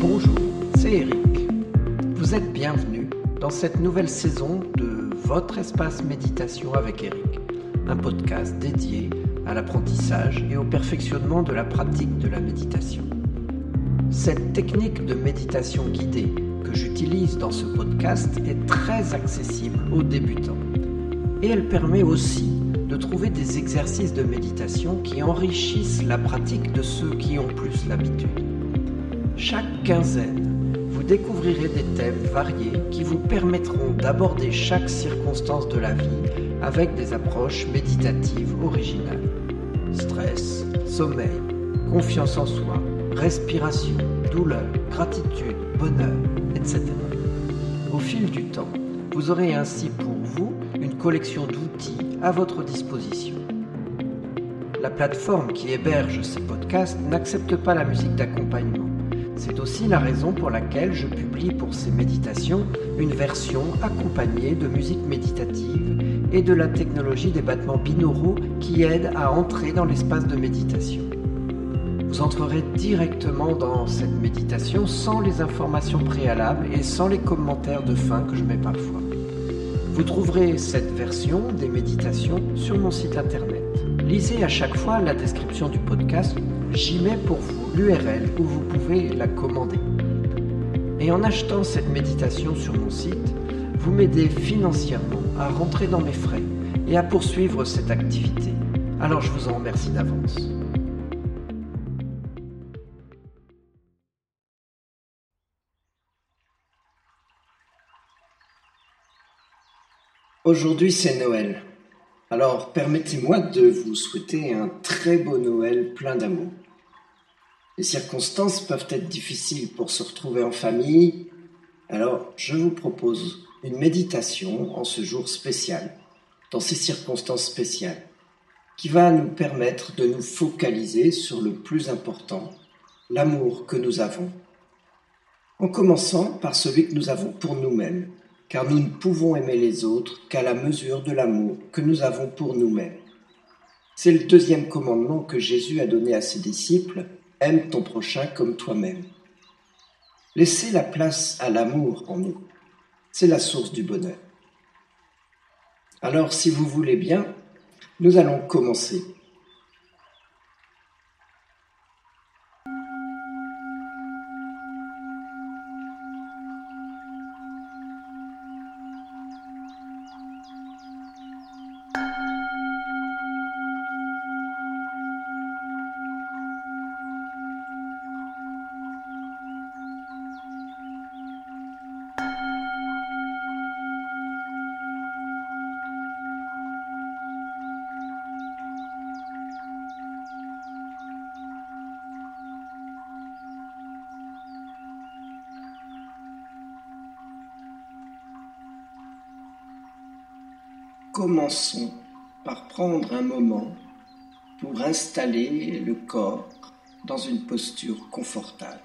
Bonjour, c'est Eric. Vous êtes bienvenue dans cette nouvelle saison de Votre espace méditation avec Eric, un podcast dédié à l'apprentissage et au perfectionnement de la pratique de la méditation. Cette technique de méditation guidée que j'utilise dans ce podcast est très accessible aux débutants et elle permet aussi de trouver des exercices de méditation qui enrichissent la pratique de ceux qui ont plus l'habitude. Chaque quinzaine, vous découvrirez des thèmes variés qui vous permettront d'aborder chaque circonstance de la vie avec des approches méditatives originales. Stress, sommeil, confiance en soi, respiration, douleur, gratitude, bonheur, etc. Au fil du temps, vous aurez ainsi pour vous une collection d'outils à votre disposition. La plateforme qui héberge ces podcasts n'accepte pas la musique d'accompagnement. C'est aussi la raison pour laquelle je publie pour ces méditations une version accompagnée de musique méditative et de la technologie des battements binauraux qui aide à entrer dans l'espace de méditation. Vous entrerez directement dans cette méditation sans les informations préalables et sans les commentaires de fin que je mets parfois. Vous trouverez cette version des méditations sur mon site internet. Lisez à chaque fois la description du podcast, j'y mets pour vous l'URL où vous pouvez la commander. Et en achetant cette méditation sur mon site, vous m'aidez financièrement à rentrer dans mes frais et à poursuivre cette activité. Alors je vous en remercie d'avance. Aujourd'hui c'est Noël. Alors permettez-moi de vous souhaiter un très beau Noël plein d'amour. Les circonstances peuvent être difficiles pour se retrouver en famille, alors je vous propose une méditation en ce jour spécial, dans ces circonstances spéciales, qui va nous permettre de nous focaliser sur le plus important, l'amour que nous avons. En commençant par celui que nous avons pour nous-mêmes, car nous ne pouvons aimer les autres qu'à la mesure de l'amour que nous avons pour nous-mêmes. C'est le deuxième commandement que Jésus a donné à ses disciples, aime ton prochain comme toi-même. Laissez la place à l'amour en nous. C'est la source du bonheur. Alors, si vous voulez bien, nous allons commencer. Commençons par prendre un moment pour installer le corps dans une posture confortable.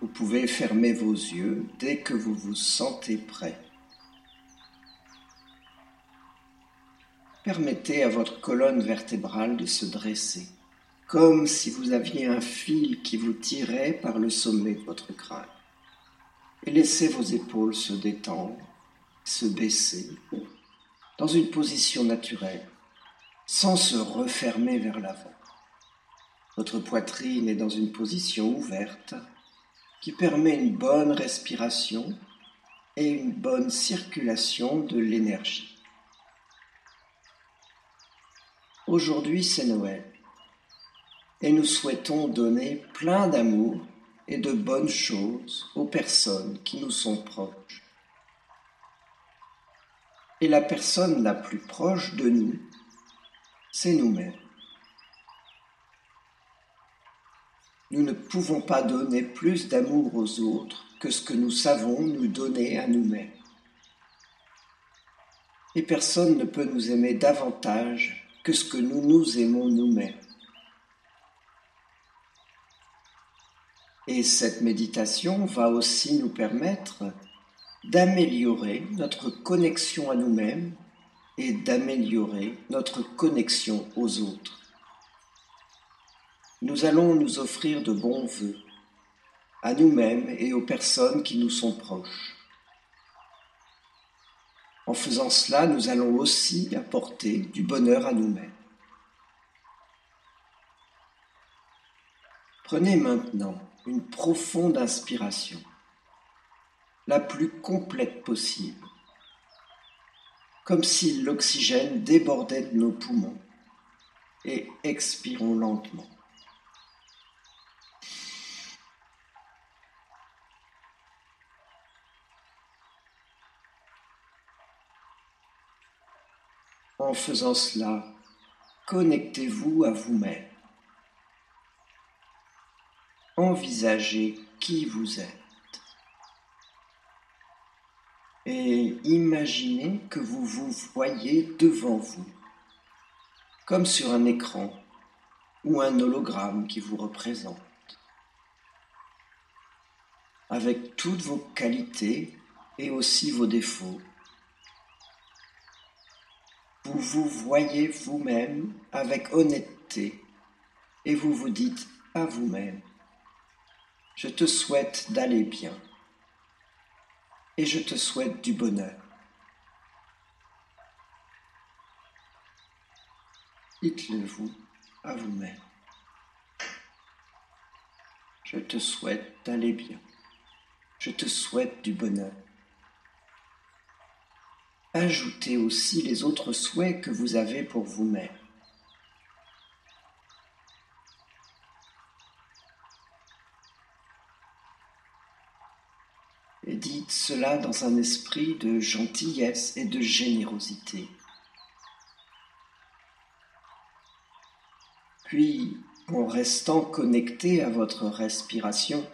Vous pouvez fermer vos yeux dès que vous vous sentez prêt. Permettez à votre colonne vertébrale de se dresser, comme si vous aviez un fil qui vous tirait par le sommet de votre crâne. Et laissez vos épaules se détendre se baisser dans une position naturelle, sans se refermer vers l'avant. Votre poitrine est dans une position ouverte qui permet une bonne respiration et une bonne circulation de l'énergie. Aujourd'hui, c'est Noël et nous souhaitons donner plein d'amour et de bonnes choses aux personnes qui nous sont proches et la personne la plus proche de nous, c'est nous-mêmes. Nous ne pouvons pas donner plus d'amour aux autres que ce que nous savons nous donner à nous-mêmes. Et personne ne peut nous aimer davantage que ce que nous nous aimons nous-mêmes. Et cette méditation va aussi nous permettre d'améliorer notre connexion à nous-mêmes et d'améliorer notre connexion aux autres. nous allons nous offrir de bons vœux à nous-mêmes et aux personnes qui nous sont proches. En faisant cela, nous allons aussi apporter du bonheur à nous-mêmes. Prenez maintenant une profonde inspiration, la plus complète possible, comme si l'oxygène débordait de nos poumons, et expirons lentement. En faisant cela, connectez-vous à vous-même. Envisagez qui vous êtes. Et imaginez que vous vous voyez devant vous, comme sur un écran ou un hologramme qui vous représente, avec toutes vos qualités et aussi vos défauts. Vous vous voyez vous-même avec honnêteté et vous vous dites à vous-même, je te souhaite d'aller bien et je te souhaite du bonheur. Dites-le vous à vous-même. Je te souhaite d'aller bien. Je te souhaite du bonheur. Ajoutez aussi les autres souhaits que vous avez pour vous-même. et dites dans un esprit de gentillesse et de générosité. Puis, en restant connecté à votre respiration,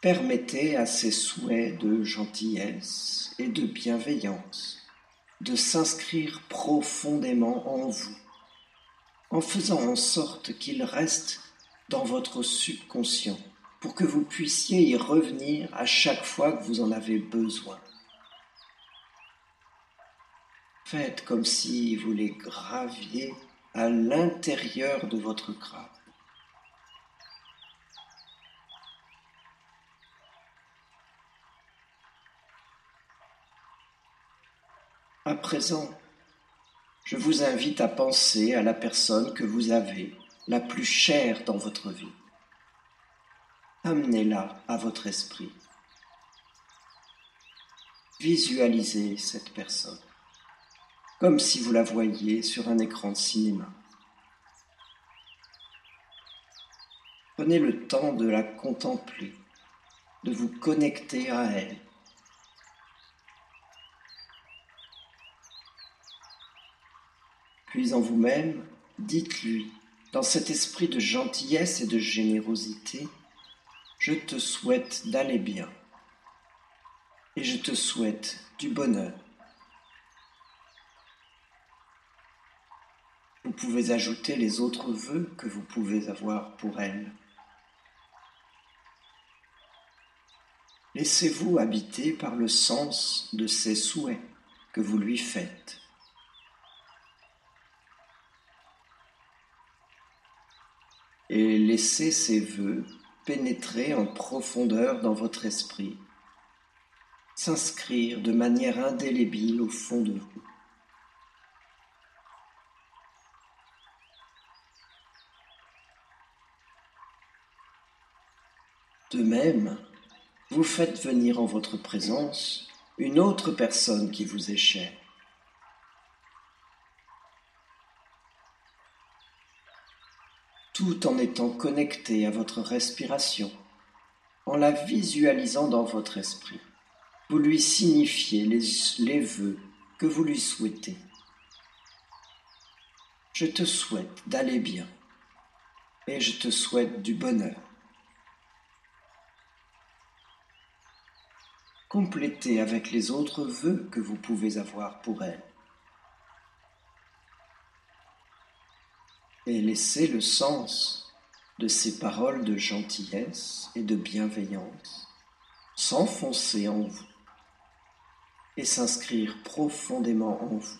permettez à ces souhaits de gentillesse et de bienveillance de s'inscrire profondément en vous, en faisant en sorte qu'ils restent dans votre subconscient pour que vous puissiez y revenir à chaque fois que vous en avez besoin. Faites comme si vous les graviez à l'intérieur de votre crâne. À présent, je vous invite à penser à la personne que vous avez la plus chère dans votre vie amenez-la à votre esprit. Visualisez cette personne, comme si vous la voyiez sur un écran de cinéma. Prenez le temps de la contempler, de vous connecter à elle. Puis en vous-même, dites-lui, dans cet esprit de gentillesse et de générosité, je te souhaite d'aller bien et je te souhaite du bonheur. Vous pouvez ajouter les autres vœux que vous pouvez avoir pour elle. Laissez-vous habiter par le sens de ces souhaits que vous lui faites. Et laissez ces vœux pénétrer en profondeur dans votre esprit, s'inscrire de manière indélébile au fond de vous. De même, vous faites venir en votre présence une autre personne qui vous est chère. tout en étant connecté à votre respiration, en la visualisant dans votre esprit. Vous lui signifiez les, les vœux que vous lui souhaitez. Je te souhaite d'aller bien et je te souhaite du bonheur. Complétez avec les autres vœux que vous pouvez avoir pour elle. et laissez le sens de ces paroles de gentillesse et de bienveillance s'enfoncer en vous et s'inscrire profondément en vous.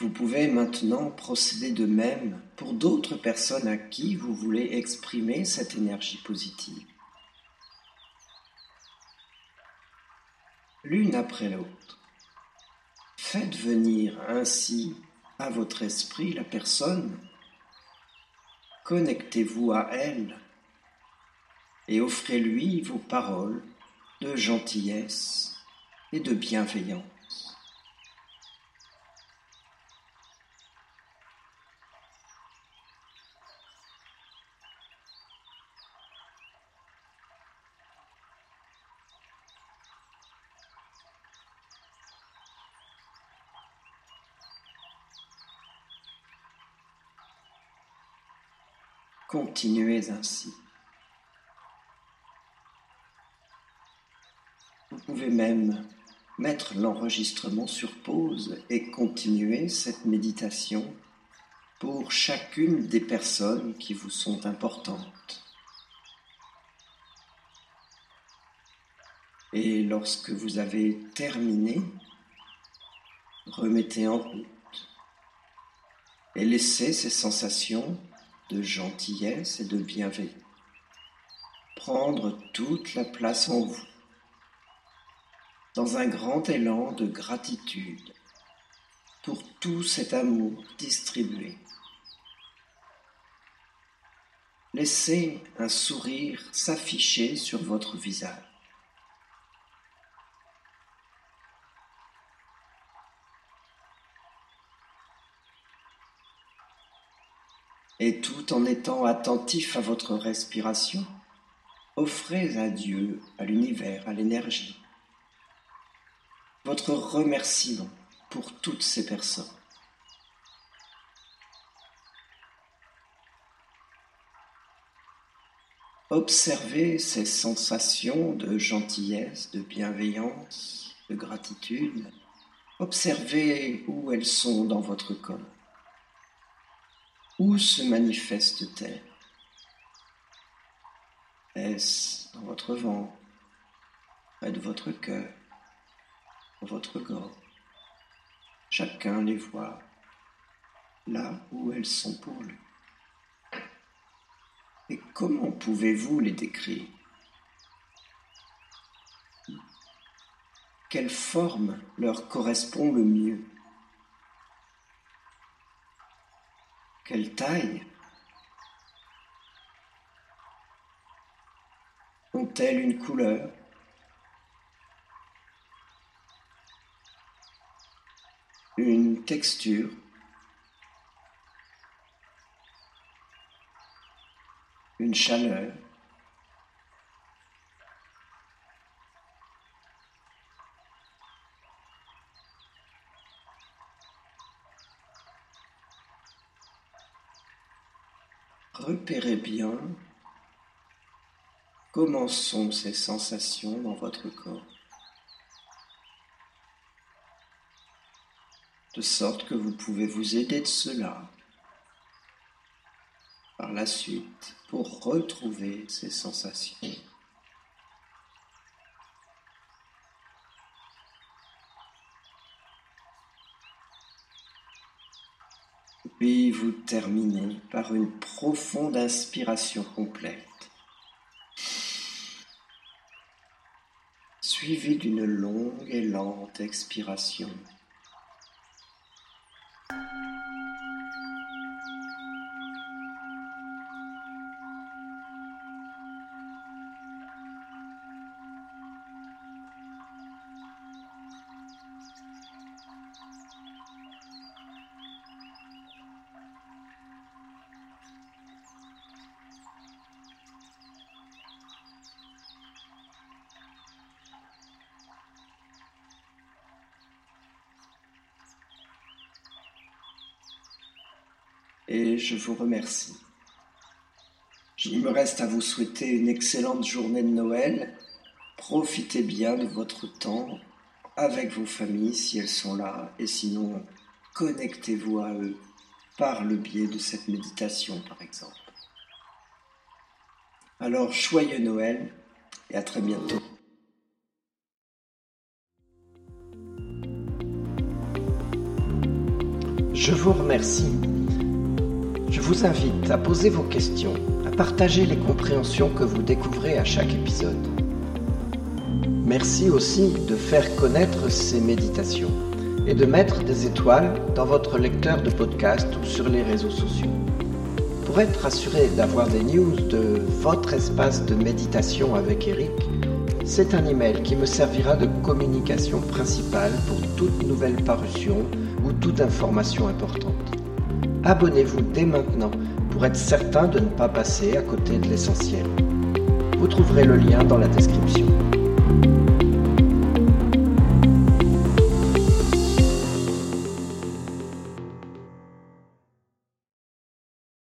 Vous pouvez maintenant procéder de même pour d'autres personnes à qui vous voulez exprimer cette énergie positive. L'une après l'autre. Faites venir ainsi à votre esprit la personne. Connectez-vous à elle et offrez-lui vos paroles de gentillesse et de bienveillance. Continuez ainsi. Vous pouvez même mettre l'enregistrement sur pause et continuer cette méditation pour chacune des personnes qui vous sont importantes. Et lorsque vous avez terminé, remettez en route et laissez ces sensations de gentillesse et de bienveillance. Prendre toute la place en vous, dans un grand élan de gratitude pour tout cet amour distribué. Laissez un sourire s'afficher sur votre visage. Et tout en étant attentif à votre respiration, offrez à Dieu, à l'univers, à l'énergie, votre remerciement pour toutes ces personnes. Observez ces sensations de gentillesse, de bienveillance, de gratitude. Observez où elles sont dans votre corps. Où se manifeste-t-elle? Est-ce dans votre ventre, près de votre cœur, dans votre gorge Chacun les voit là où elles sont pour lui. Et comment pouvez-vous les décrire? Quelle forme leur correspond le mieux? Quelle taille? Ont-elles une couleur? Une texture? Une chaleur? Bien. Comment sont ces sensations dans votre corps, de sorte que vous pouvez vous aider de cela. Par la suite pour retrouver ces sensations. Puis vous terminez par une profonde inspiration complète, suivie d'une longue et lente expiration. Et je vous remercie. Il me reste à vous souhaiter une excellente journée de Noël. Profitez bien de votre temps avec vos familles si elles sont là et sinon connectez-vous à eux par le biais de cette méditation par exemple. Alors joyeux Noël et à très bientôt. Je vous remercie. Je vous invite à poser vos questions, à partager les compréhensions que vous découvrez à chaque épisode. Merci aussi de faire connaître ces méditations et de mettre des étoiles dans votre lecteur de podcast ou sur les réseaux sociaux. Pour être assuré d'avoir des news de votre espace de méditation avec Eric, c'est un email qui me servira de communication principale pour toute nouvelle parution ou toute information importante. Abonnez-vous dès maintenant pour être certain de ne pas passer à côté de l'essentiel. Vous trouverez le lien dans la description.